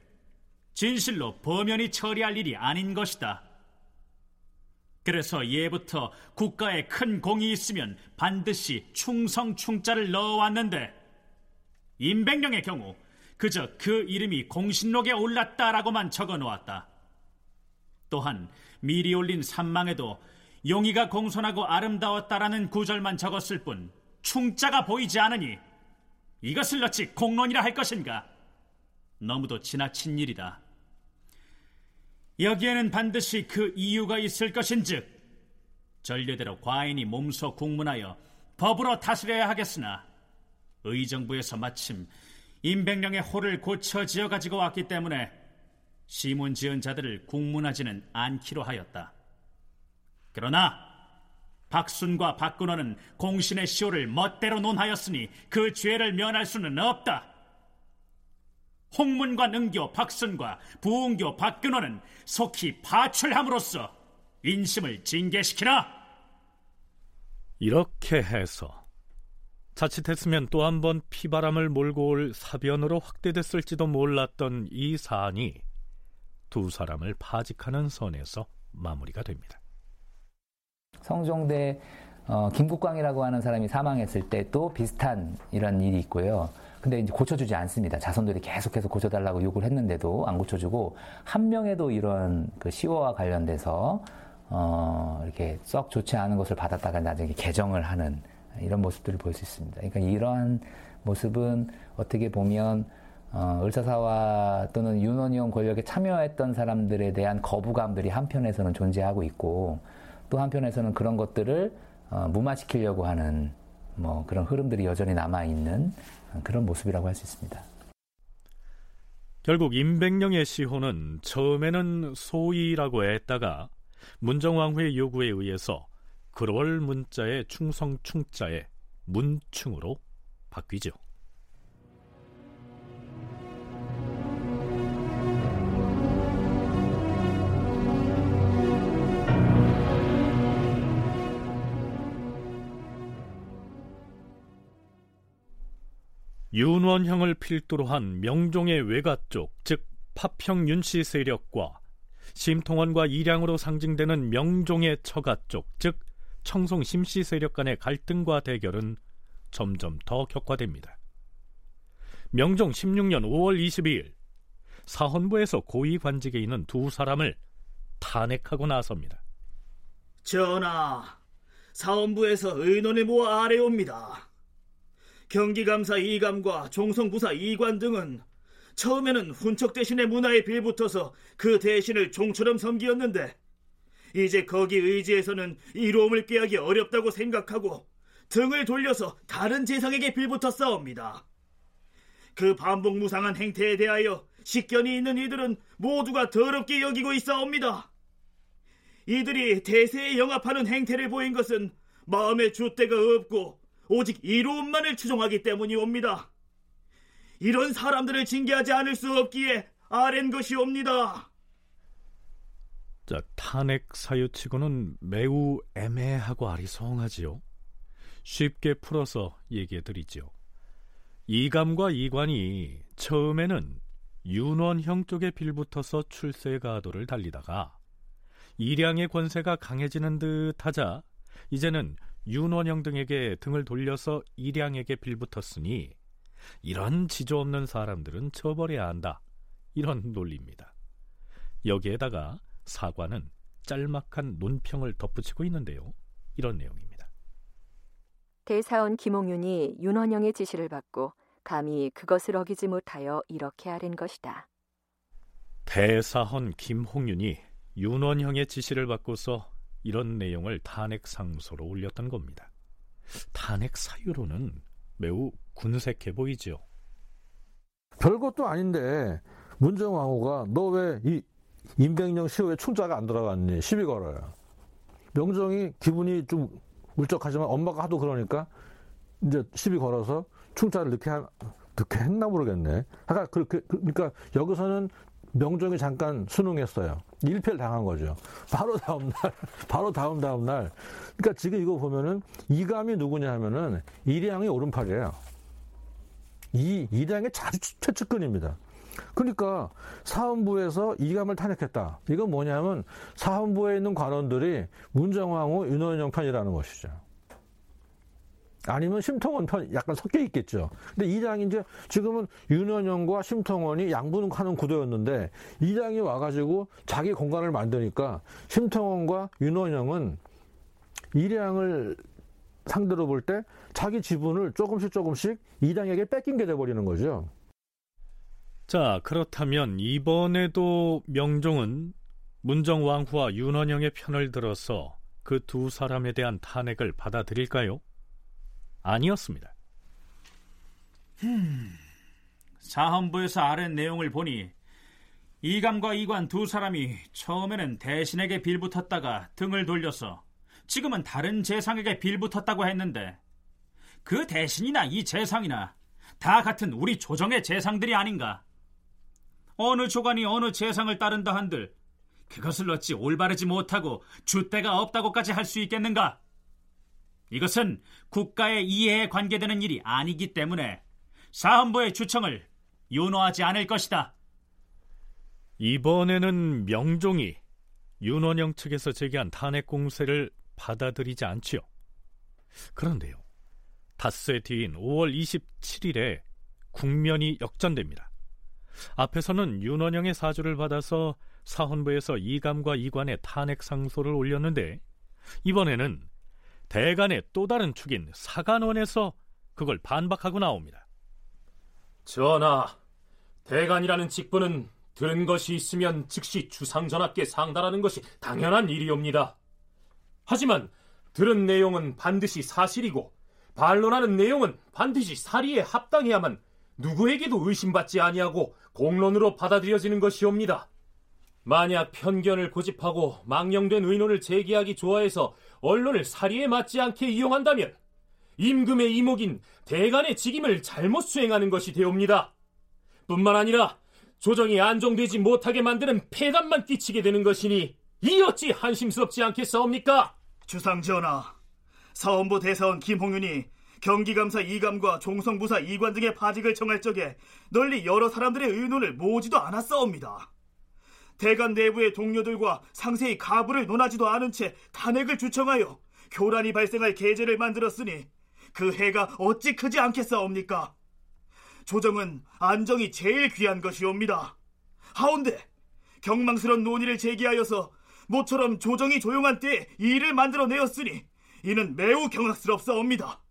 진실로 범연히 처리할 일이 아닌 것이다. 그래서 예부터 국가에 큰 공이 있으면 반드시 충성 충자를 넣어왔는데 임백령의 경우 그저 그 이름이 공신록에 올랐다라고만 적어 놓았다. 또한 미리 올린 산망에도 용의가 공손하고 아름다웠다라는 구절만 적었을 뿐 충자가 보이지 않으니 이것을 어찌 공론이라 할 것인가? 너무도 지나친 일이다. 여기에는 반드시 그 이유가 있을 것인즉 전례대로 과인이 몸소 국문하여 법으로 다스려야 하겠으나 의정부에서 마침 임백령의 호를 고쳐 지어 가지고 왔기 때문에 시문 지은 자들을 국문하지는 않기로 하였다. 그러나 박순과 박근호는 공신의 시호를 멋대로 논하였으니 그 죄를 면할 수는 없다. 홍문과 능교 박순과 부흥교 박근호는 속히 파출함으로써 인심을 징계시키라. 이렇게 해서 자칫했으면 또 한 번 피바람을 몰고 올 사변으로 확대됐을지도 몰랐던 이 사안이 두 사람을 파직하는 선에서 마무리가 됩니다. 성종대 어, 김국광이라고 하는 사람이 사망했을 때 또 비슷한 이런 일이 있고요. 근데 이제 고쳐주지 않습니다. 자손들이 계속해서 고쳐달라고 요구를 했는데도 안 고쳐주고 한 명에도 이런 그 시호와 관련돼서 어, 이렇게 썩 좋지 않은 것을 받았다가 나중에 개정을 하는 이런 모습들을 볼 수 있습니다. 그러니까 이러한 모습은 어떻게 보면 어, 을사사와 또는 윤원형 권력에 참여했던 사람들에 대한 거부감들이 한편에서는 존재하고 있고 또 한편에서는 그런 것들을 어, 무마시키려고 하는 뭐 그런 흐름들이 여전히 남아 있는 그런 모습이라고 할 수 있습니다. 결국 임백령의 시호는 처음에는 소이라고 했다가 문정왕후의 요구에 의해서 그월 문자의 충성 충자에 문충으로 바뀌죠. 윤원형을 필두로 한 명종의 외가 쪽, 즉 파평 윤씨 세력과 심통원과 일양으로 상징되는 명종의 처가 쪽, 즉 청송 심씨 세력 간의 갈등과 대결은 점점 더 격화됩니다. 명종 16년 5월 22일 사헌부에서 고위 관직에 있는 두 사람을 탄핵하고 나섭니다. 전하, 사헌부에서 의논을 모아 아래옵니다. 경기감사 이감과 종성부사 이관 등은 처음에는 훈척 대신의 문화에 빌붙어서 그 대신을 종처럼 섬기었는데 이제 거기 의지에서는 이로움을 꾀하기 어렵다고 생각하고 등을 돌려서 다른 재상에게 빌붙었사옵니다. 그 반복 무상한 행태에 대하여 식견이 있는 이들은 모두가 더럽게 여기고 있사옵니다. 이들이 대세에 영합하는 행태를 보인 것은 마음에 줏대가 없고 오직 이로움만을 추종하기 때문이옵니다. 이런 사람들을 징계하지 않을 수 없기에 아랜 것이옵니다. 자, 탄핵 사유치고는 매우 애매하고 아리송하지요. 쉽게 풀어서 얘기해 드리죠. 이감과 이관이 처음에는 윤원형 쪽에 빌붙어서 출세 가도를 달리다가 이량의 권세가 강해지는 듯 하자 이제는 윤원영 등에게 등을 돌려서 이량에게 빌붙었으니 이런 지조 없는 사람들은 처벌해야 한다. 이런 논리입니다. 여기에다가 사과는 짤막한 논평을 덧붙이고 있는데요. 이런 내용입니다. 대사원 김홍윤이 윤원영의 지시를 받고 감히 그것을 어기지 못하여 이렇게 아른 것이다. 대사헌 김홍윤이 윤원형의 지시를 받고서 이런 내용을 탄핵 상소로 올렸던 겁니다. 탄핵 사유로는 매우 군색해 보이죠. 별것도 아닌데 문정왕후가 너 왜 이 임백령 시호에 충자가 안 들어갔니? 시비 걸어요. 명정이 기분이 좀 울적하지만 엄마가 하도 그러니까 이제 시비 걸어서 충자를 늦게 한, 늦게 했나 모르겠네. 아까 그렇게 그러니까 여기서는 명종이 잠깐 수능했어요. 일패를 당한 거죠. 바로 다음 날, 바로 다음 다음 날. 그러니까 지금 이거 보면은 이감이 누구냐 하면은 이량이 오른팔이에요. 이 이량의 자주 최측근입니다. 그러니까 사헌부에서 이감을 탄핵했다. 이건 뭐냐면 사헌부에 있는 관원들이 문정왕후 윤원영 편이라는 것이죠. 아니면 심통원 편 약간 섞여 있겠죠. 근데 이장이 이제 지금은 윤원영과 심통원이 양분하는 구도였는데 이장이 와가지고 자기 공간을 만드니까 심통원과 윤원영은 이량을 상대로 볼 때 자기 지분을 조금씩 조금씩 이장에게 뺏긴 게 돼버리는 거죠. 자, 그렇다면 이번에도 명종은 문정왕후와 윤원영의 편을 들어서 그 두 사람에 대한 탄핵을 받아들일까요? 아니었습니다. 음, 사헌부에서 아랜 내용을 보니 이감과 이관 두 사람이 처음에는 대신에게 빌붙었다가 등을 돌려서 지금은 다른 재상에게 빌붙었다고 했는데 그 대신이나 이 재상이나 다 같은 우리 조정의 재상들이 아닌가? 어느 조관이 어느 재상을 따른다 한들 그것을 어찌 올바르지 못하고 주대가 없다고까지 할 수 있겠는가? 이것은 국가의 이해에 관계되는 일이 아니기 때문에 사헌부의 주청을 윤호하지 않을 것이다. 이번에는 명종이 윤원영 측에서 제기한 탄핵 공세를 받아들이지 않지요. 그런데요. 닷새 뒤인 5월 27일에 국면이 역전됩니다. 앞에서는 윤원영의 사주를 받아서 사헌부에서 이감과 이관의 탄핵 상소를 올렸는데 이번에는 대간의 또 다른 축인 사간원에서 그걸 반박하고 나옵니다. 전하, 대간이라는 직분은 들은 것이 있으면 즉시 주상전하께 상달하는 것이 당연한 일이옵니다. 하지만 들은 내용은 반드시 사실이고 반론하는 내용은 반드시 사리에 합당해야만 누구에게도 의심받지 아니하고 공론으로 받아들여지는 것이옵니다. 만약 편견을 고집하고 망령된 의논을 제기하기 좋아해서 언론을 사리에 맞지 않게 이용한다면 임금의 이목인 대간의 직임을 잘못 수행하는 것이 되옵니다. 뿐만 아니라 조정이 안정되지 못하게 만드는 폐단만 끼치게 되는 것이니 이 어찌 한심스럽지 않겠사옵니까? 주상 전하, 사원부 대사원 김홍윤이 경기감사 이감과 종성부사 이관 등의 파직을 청할 적에 널리 여러 사람들의 의논을 모으지도 않았사옵니다. 대관 내부의 동료들과 상세히 가부를 논하지도 않은 채 탄핵을 주청하여 교란이 발생할 계제를 만들었으니 그 해가 어찌 크지 않겠사옵니까? 조정은 안정이 제일 귀한 것이옵니다. 하운데 경망스런 논의를 제기하여서 모처럼 조정이 조용한 때에 일을 만들어내었으니 이는 매우 경악스럽사옵니다.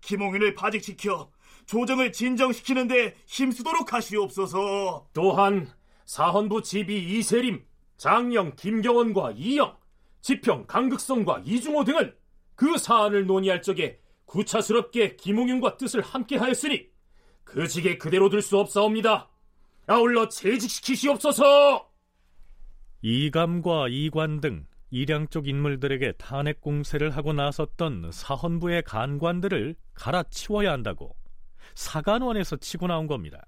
김홍윤을 파직시켜 조정을 진정시키는 데 힘쓰도록 하시옵소서. 또한 사헌부 지비 이세림, 장령 김경원과 이영, 지평 강극성과 이중호 등은 그 사안을 논의할 적에 구차스럽게 김홍윤과 뜻을 함께 하였으니 그 직에 그대로 둘 수 없사옵니다. 아울러 재직시키시옵소서. 이감과 이관 등 이량 쪽 인물들에게 탄핵 공세를 하고 나섰던 사헌부의 간관들을 갈아치워야 한다고 사간원에서 치고 나온 겁니다.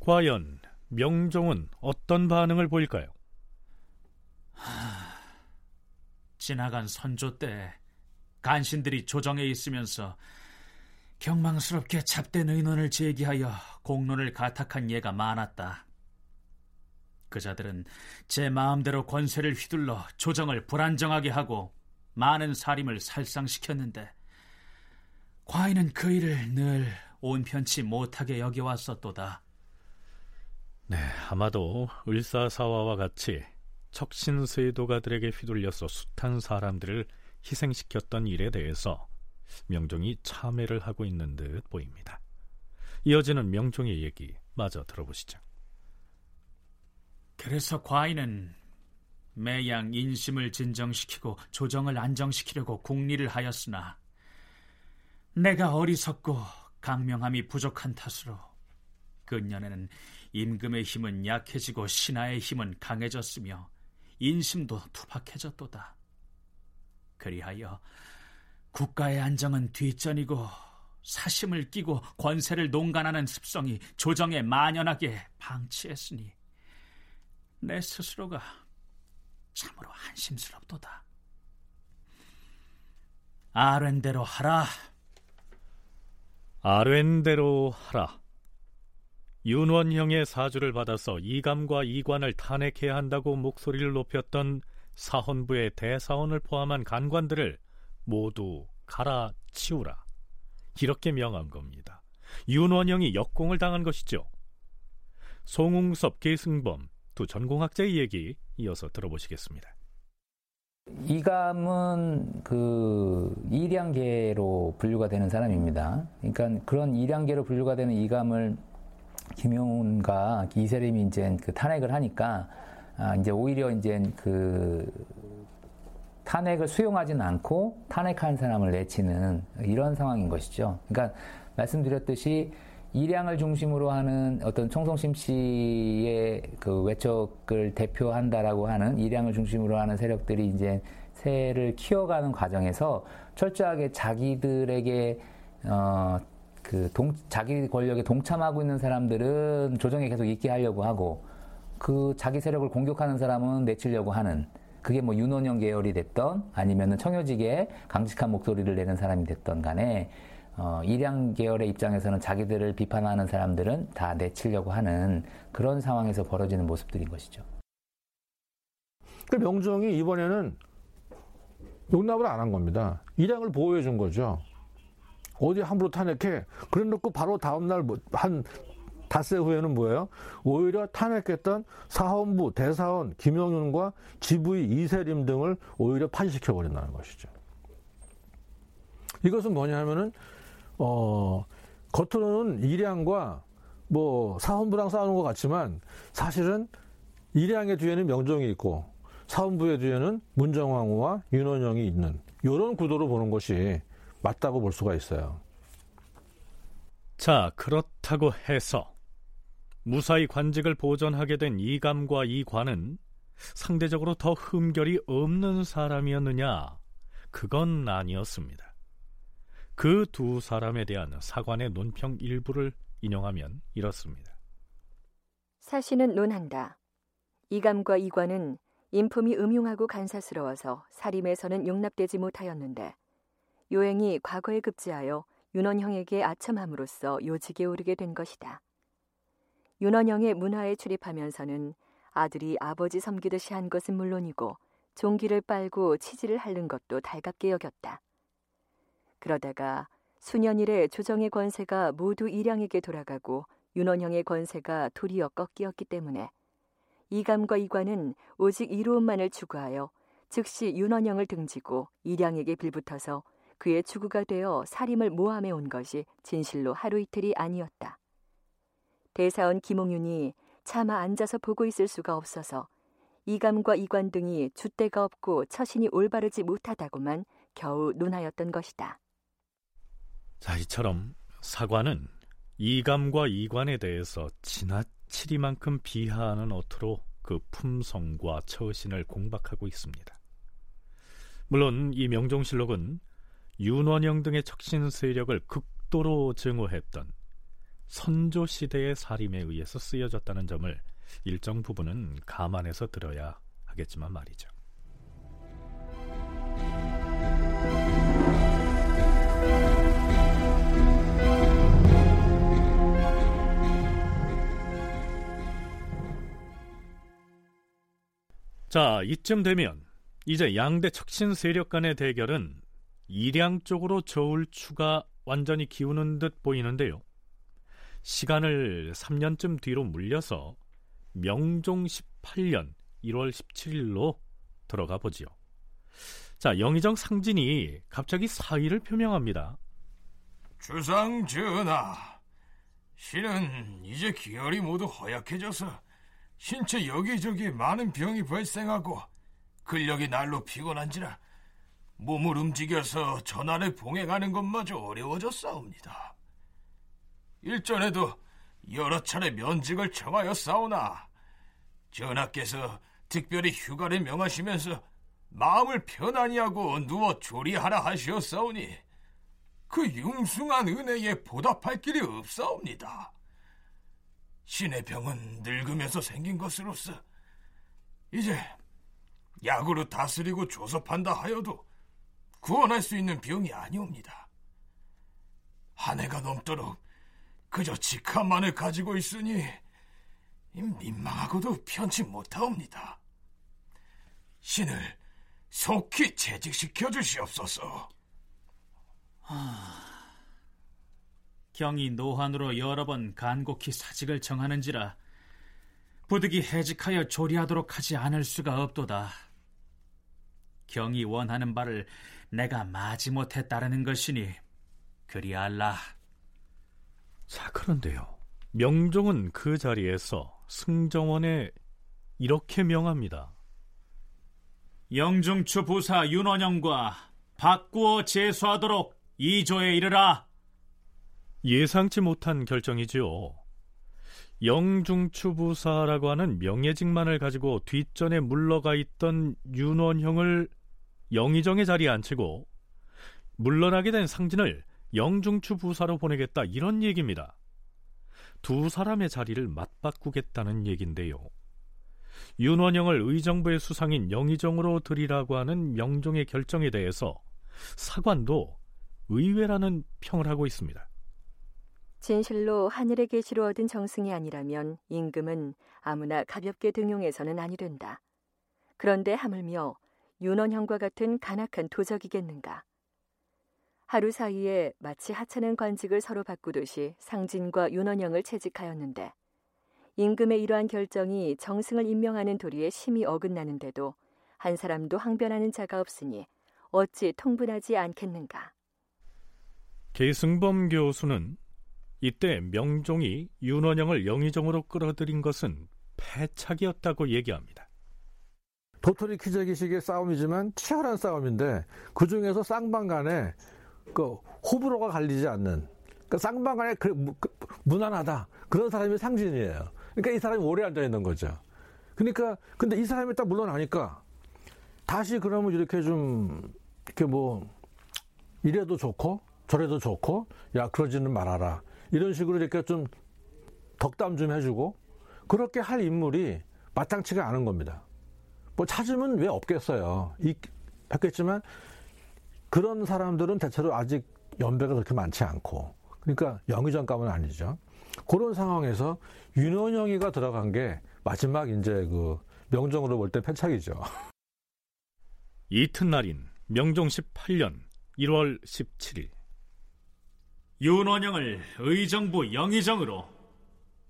과연 명종은 어떤 반응을 보일까요? 하... 지나간 선조 때 간신들이 조정에 있으면서 경망스럽게 잡된 의논을 제기하여 공론을 가탁한 예가 많았다. 그 자들은 제 마음대로 권세를 휘둘러 조정을 불안정하게 하고 많은 사림을 살상시켰는데 과인은 그 일을 늘 온편치 못하게 여겨왔었도다. 네, 아마도 을사사화와 같이 척신세도가들에게 휘둘려서 숱한 사람들을 희생시켰던 일에 대해서 명종이 참회를 하고 있는 듯 보입니다. 이어지는 명종의 얘기 마저 들어보시죠. 그래서 과인은 매양 인심을 진정시키고 조정을 안정시키려고 국리를 하였으나 내가 어리석고 강명함이 부족한 탓으로 근년에는 임금의 힘은 약해지고 신하의 힘은 강해졌으며 인심도 투박해졌도다. 그리하여 국가의 안정은 뒷전이고 사심을 끼고 권세를 농간하는 습성이 조정에 만연하게 방치했으니 내 스스로가 참으로 한심스럽도다. 아랜대로 하라. 아랜대로 하라. 윤원형의 사주를 받아서 이감과 이관을 탄핵해야 한다고 목소리를 높였던 사헌부의 대사원을 포함한 간관들을 모두 갈아치우라. 이렇게 명한 겁니다. 윤원형이 역공을 당한 것이죠. 송웅섭, 계승범 두 전공학자의 얘기 이어서 들어보시겠습니다. 이감은 그 일양계로 분류가 되는 사람입니다. 그러니까 그런 일양계로 분류가 되는 이감을 김용훈과 이세림이 이제 그 탄핵을 하니까 아 이제 오히려 이제 그 탄핵을 수용하지는 않고 탄핵한 사람을 내치는 이런 상황인 것이죠. 그러니까 말씀드렸듯이 일양을 중심으로 하는 어떤 총성심 씨의 그 외척을 대표한다라고 하는 일양을 중심으로 하는 세력들이 이제 세를 키워가는 과정에서 철저하게 자기들에게 어, 그 동, 자기 권력에 동참하고 있는 사람들은 조정에 계속 있게 하려고 하고 그 자기 세력을 공격하는 사람은 내치려고 하는 그게 뭐 윤원영 계열이 됐던 아니면은 청요직에 강직한 목소리를 내는 사람이 됐던 간에 어, 일양 계열의 입장에서는 자기들을 비판하는 사람들은 다 내치려고 하는 그런 상황에서 벌어지는 모습들인 것이죠. 그 명정이 이번에는 용납을 안 한 겁니다. 일양을 보호해 준 거죠. 어디 함부로 탄핵해. 그래 놓고 바로 다음날 뭐 한 닷새 후에는 뭐예요? 오히려 탄핵했던 사헌부, 대사원, 김영윤과 GV 이세림 등을 오히려 파지시켜 버린다는 것이죠. 이것은 뭐냐면은 어 겉으로는 일양과 뭐 사헌부랑 싸우는 것 같지만 사실은 일양의 뒤에는 명정이 있고 사헌부의 뒤에는 문정왕후와 윤원영이 있는 이런 구도로 보는 것이 맞다고 볼 수가 있어요. 자, 그렇다고 해서 무사히 관직을 보존하게 된 이감과 이관은 상대적으로 더 흠결이 없는 사람이었느냐? 그건 아니었습니다. 그 두 사람에 대한 사관의 논평 일부를 인용하면 이렇습니다. 사신은 논한다. 이감과 이관은 인품이 음흉하고 간사스러워서 사림에서는 용납되지 못하였는데 요행이 과거에 급제하여 윤원형에게 아첨함으로써 요직에 오르게 된 것이다. 윤원형의 문화에 출입하면서는 아들이 아버지 섬기듯이 한 것은 물론이고 종기를 빨고 치질을 핥는 것도 달갑게 여겼다. 그러다가 수년 이래 조정의 권세가 모두 일양에게 돌아가고 윤원형의 권세가 도리어 꺾이었기 때문에 이감과 이관은 오직 이로움만을 추구하여 즉시 윤원형을 등지고 일양에게 빌붙어서 그의 추구가 되어 살림을 모함해 온 것이 진실로 하루 이틀이 아니었다. 대사원 김홍윤이 차마 앉아서 보고 있을 수가 없어서 이감과 이관 등이 줏대가 없고 처신이 올바르지 못하다고만 겨우 논하였던 것이다. 자, 이처럼 사관은 이감과 이관에 대해서 지나치리만큼 비하하는 어투로 그 품성과 처신을 공박하고 있습니다. 물론 이 명종실록은 윤원영 등의 척신 세력을 극도로 증오했던 선조 시대의 사림에 의해서 쓰여졌다는 점을 일정 부분은 감안해서 들어야 하겠지만 말이죠. 자, 이쯤 되면 이제 양대 척신 세력 간의 대결은 일양 쪽으로 저울추가 완전히 기우는 듯 보이는데요. 시간을 3년쯤 뒤로 물려서 명종 18년 1월 17일로 들어가 보지요. 자, 영의정 상진이 갑자기 사의를 표명합니다. 주상 전하, 신은 이제 기혈이 모두 허약해져서 신체 여기저기 많은 병이 발생하고 근력이 날로 피곤한지라 몸을 움직여서 전하를 봉행하는 것마저 어려워졌사옵니다. 일전에도 여러 차례 면직을 청하여 싸우나 전하께서 특별히 휴가를 명하시면서 마음을 편안히 하고 누워 조리하라 하시었사오니 그 융숭한 은혜에 보답할 길이 없사옵니다. 신의 병은 늙으면서 생긴 것으로서 이제 약으로 다스리고 조섭한다 하여도 구원할 수 있는 병이 아니옵니다. 한 해가 넘도록 그저 직함만을 가지고 있으니 민망하고도 편치 못하옵니다. 신을 속히 재직시켜 주시옵소서. 하... 경이 노환으로 여러 번 간곡히 사직을 정하는지라 부득이 해직하여 조리하도록 하지 않을 수가 없도다. 경이 원하는 바를 내가 마지못해 따르는 것이니 그리할라. 자, 그런데요. 명종은 그 자리에서 승정원에 이렇게 명합니다. 영중추 부사 윤원영과 바꾸어 제수하도록 이조에 이르라. 예상치 못한 결정이지요. 영중추부사라고 하는 명예직만을 가지고 뒷전에 물러가 있던 윤원형을 영의정의 자리에 앉히고 물러나게 된 상진을 영중추 부사로 보내겠다 이런 얘기입니다. 두 사람의 자리를 맞바꾸겠다는 얘긴데요. 윤원영을 의정부의 수상인 영의정으로 들이라고 하는 명종의 결정에 대해서 사관도 의외라는 평을 하고 있습니다. 진실로 하늘의 계시로 얻은 정승이 아니라면 임금은 아무나 가볍게 등용해서는 아니 된다. 그런데 하물며 윤원형과 같은 간악한 도적이겠는가. 하루 사이에 마치 하찮은 관직을 서로 바꾸듯이 상진과 윤원영을 채직하였는데 임금의 이러한 결정이 정승을 임명하는 도리에 심히 어긋나는데도 한 사람도 항변하는 자가 없으니 어찌 통분하지 않겠는가. 계승범 교수는 이때 명종이 윤원영을 영의정으로 끌어들인 것은 패착이었다고 얘기합니다. 도토리 키재기식의 싸움이지만 치열한 싸움인데 그 중에서 쌍방 간에 그 호불호가 갈리지 않는 그 쌍방간에 그, 그, 무난하다 그런 사람이 상진이에요. 그러니까 이 사람이 오래 앉아 있는 거죠. 그러니까 근데 이 사람이 딱 물러나니까 다시 그러면 이렇게 좀 이렇게 뭐 이래도 좋고 저래도 좋고 야 그러지는 말아라 이런 식으로 이렇게 좀 덕담 좀 해주고 그렇게 할 인물이 마땅치가 않은 겁니다. 뭐 찾으면 왜 없겠어요. 있겠지만 그런 사람들은 대체로 아직 연배가 그렇게 많지 않고 그러니까 영의정감은 아니죠. 그런 상황에서 윤원영이가 들어간 게 마지막 이제 그 명정으로 볼 때 패착이죠. 이튿날인 명종 18년 1월 17일 윤원영을 의정부 영의정으로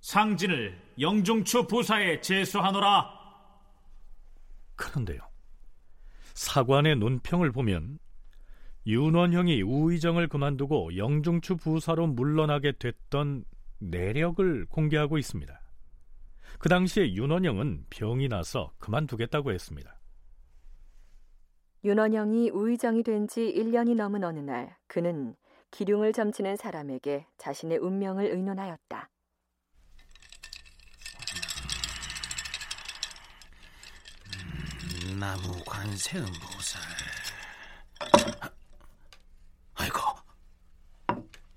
상진을 영중추 부사에 제수하노라. 그런데요. 사관의 논평을 보면 윤원형이 우의정을 그만두고 영중추 부사로 물러나게 됐던 내력을 공개하고 있습니다. 그 당시에 윤원형은 병이 나서 그만두겠다고 했습니다. 윤원형이 우의정이 된 지 1년이 넘은 어느 날 그는 기륭을 점치는 사람에게 자신의 운명을 의논하였다. 음, 나무 관세음보살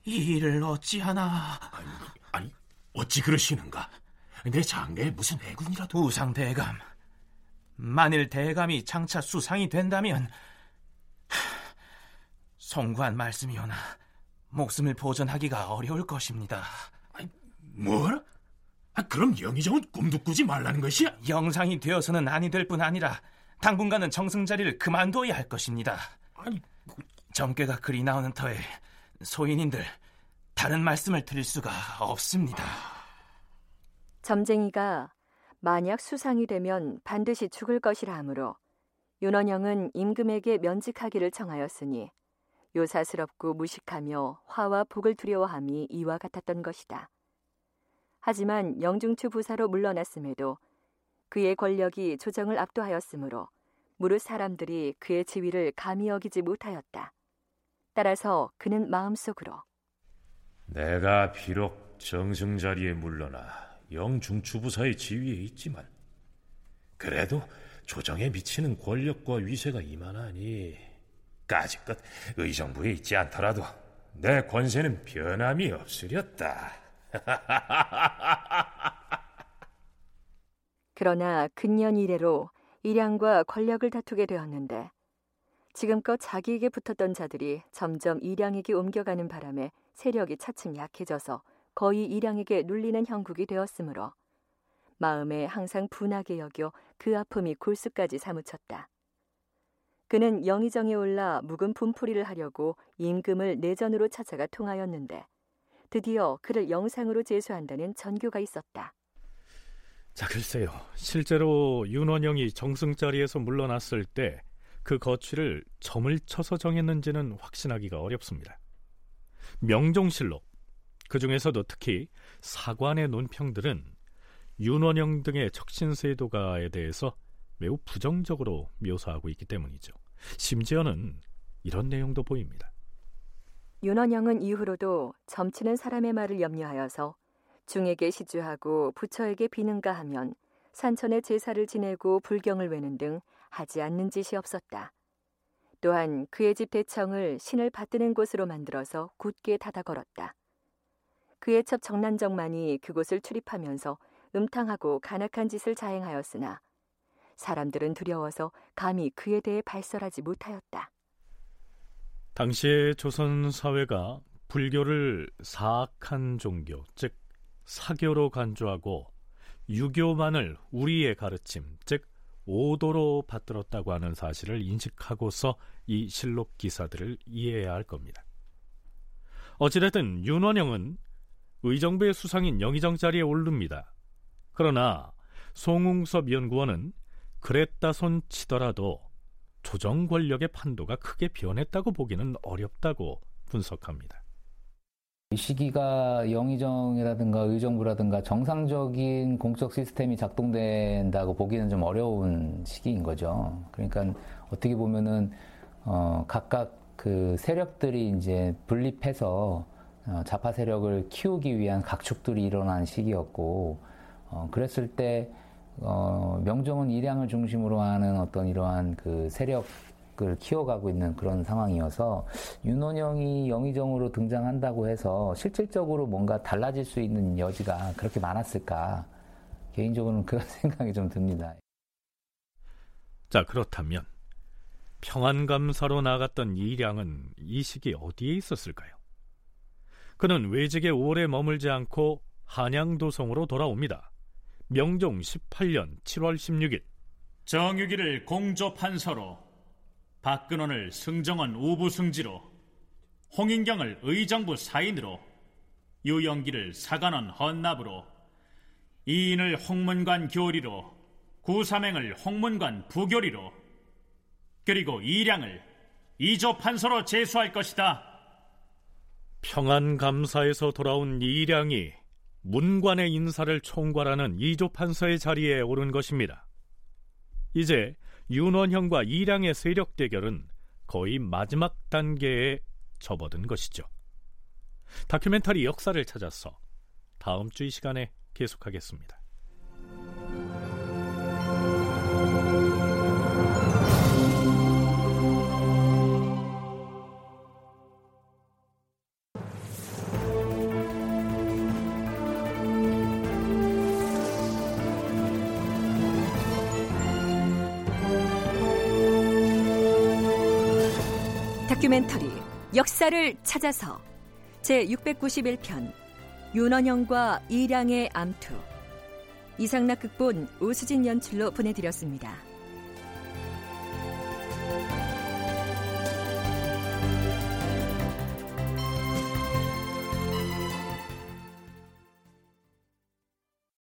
이 일을 어찌하나? 아니, 아니, 어찌 그러시는가? 내 장래에 무슨 애군이라도 우상 대감. 만일 대감이 장차 수상이 된다면 송구한 말씀이오나 목숨을 보존하기가 어려울 것입니다. 아니, 뭘? 아, 그럼 영의정은 꿈도 꾸지 말라는 것이야? 영상이 되어서는 아니 될 뿐 아니라 당분간은 정승 자리를 그만둬야 할 것입니다. 아니, 뭐... 정계가 그리 나오는 터에 소인인들 다른 말씀을 드릴 수가 없습니다. 점쟁이가 만약 수상이 되면 반드시 죽을 것이라 하므로 윤원영은 임금에게 면직하기를 청하였으니 요사스럽고 무식하며 화와 복을 두려워함이 이와 같았던 것이다. 하지만 영중추 부사로 물러났음에도 그의 권력이 조정을 압도하였으므로 무릇 사람들이 그의 지위를 감히 여기지 못하였다. 따라서 그는 마음속으로 내가 비록 정승 자리에 물러나 영중추부사의 지위에 있지만 그래도 조정에 미치는 권력과 위세가 이만하니 까짓것 의정부에 있지 않더라도 내 권세는 변함이 없으렸다. 그러나 근년 이래로 일양과 권력을 다투게 되었는데 지금껏 자기에게 붙었던 자들이 점점 일양에게 옮겨가는 바람에 세력이 차츰 약해져서 거의 일양에게 눌리는 형국이 되었으므로 마음에 항상 분하게 여겨 그 아픔이 골수까지 사무쳤다. 그는 영의정에 올라 묵은 분풀이를 하려고 임금을 내전으로 찾아가 통하였는데 드디어 그를 영상으로 제수한다는 전교가 있었다. 자, 글쎄요. 실제로 윤원영이 정승 자리에서 물러났을 때 그 거취를 점을 쳐서 정했는지는 확신하기가 어렵습니다. 명종실록, 그 중에서도 특히 사관의 논평들은 윤원영 등의 척신세도가에 대해서 매우 부정적으로 묘사하고 있기 때문이죠. 심지어는 이런 내용도 보입니다. 윤원영은 이후로도 점치는 사람의 말을 염려하여서 중에게 시주하고 부처에게 비는가 하면 산천에 제사를 지내고 불경을 외는 등 하지 않는 짓이 없었다. 또한 그의 집 대청을 신을 받드는 곳으로 만들어서 굳게 닫아 걸었다. 그의 첩 정난정만이 그곳을 출입하면서 음탕하고 간악한 짓을 자행하였으나 사람들은 두려워서 감히 그에 대해 발설하지 못하였다. 당시의 조선 사회가 불교를 사악한 종교, 즉 사교로 간주하고 유교만을 우리의 가르침, 즉 오도로 받들었다고 하는 사실을 인식하고서 이 실록 기사들을 이해해야 할 겁니다. 어찌됐든 윤원영은 의정부의 수상인 영의정 자리에 오릅니다. 그러나 송웅섭 연구원은 그랬다 손 치더라도 조정 권력의 판도가 크게 변했다고 보기는 어렵다고 분석합니다. 이 시기가 영의정이라든가 의정부라든가 정상적인 공적 시스템이 작동된다고 보기는 좀 어려운 시기인 거죠. 그러니까 어떻게 보면은 어 각각 그 세력들이 이제 분립해서 어 좌파 세력을 키우기 위한 각축들이 일어난 시기였고 어 그랬을 때 어, 명종은 일양을 중심으로 하는 어떤 이러한 그 세력 을 키워가고 있는 그런 상황이어서 윤원영이 영의정으로 등장한다고 해서 실질적으로 뭔가 달라질 수 있는 여지가 그렇게 많았을까 개인적으로는 그런 생각이 좀 듭니다. 자 그렇다면 평안감사로 나갔던 이량은 이 시기 어디에 있었을까요? 그는 외직에 오래 머물지 않고 한양도성으로 돌아옵니다. 명종 18년 7월 16일 정유기를 공조 판서로 박근원을 승정원 우부승지로 홍인경을 의정부 사인으로 유영기를 사관원 헌납으로 이인을 홍문관 교리로 구삼행을 홍문관 부교리로 그리고 이량을 이조 판서로 제수할 것이다. 평안감사에서 돌아온 이량이 문관의 인사를 총괄하는 이조 판서의 자리에 오른 것입니다. 이제 윤원형과 이량의 세력 대결은 거의 마지막 단계에 접어든 것이죠. 다큐멘터리 역사를 찾아서 다음 주 이 시간에 계속하겠습니다. 역사를 찾아서 제 691편 윤원영과 이량의 암투 이상락 극본 오수진 연출로 보내드렸습니다.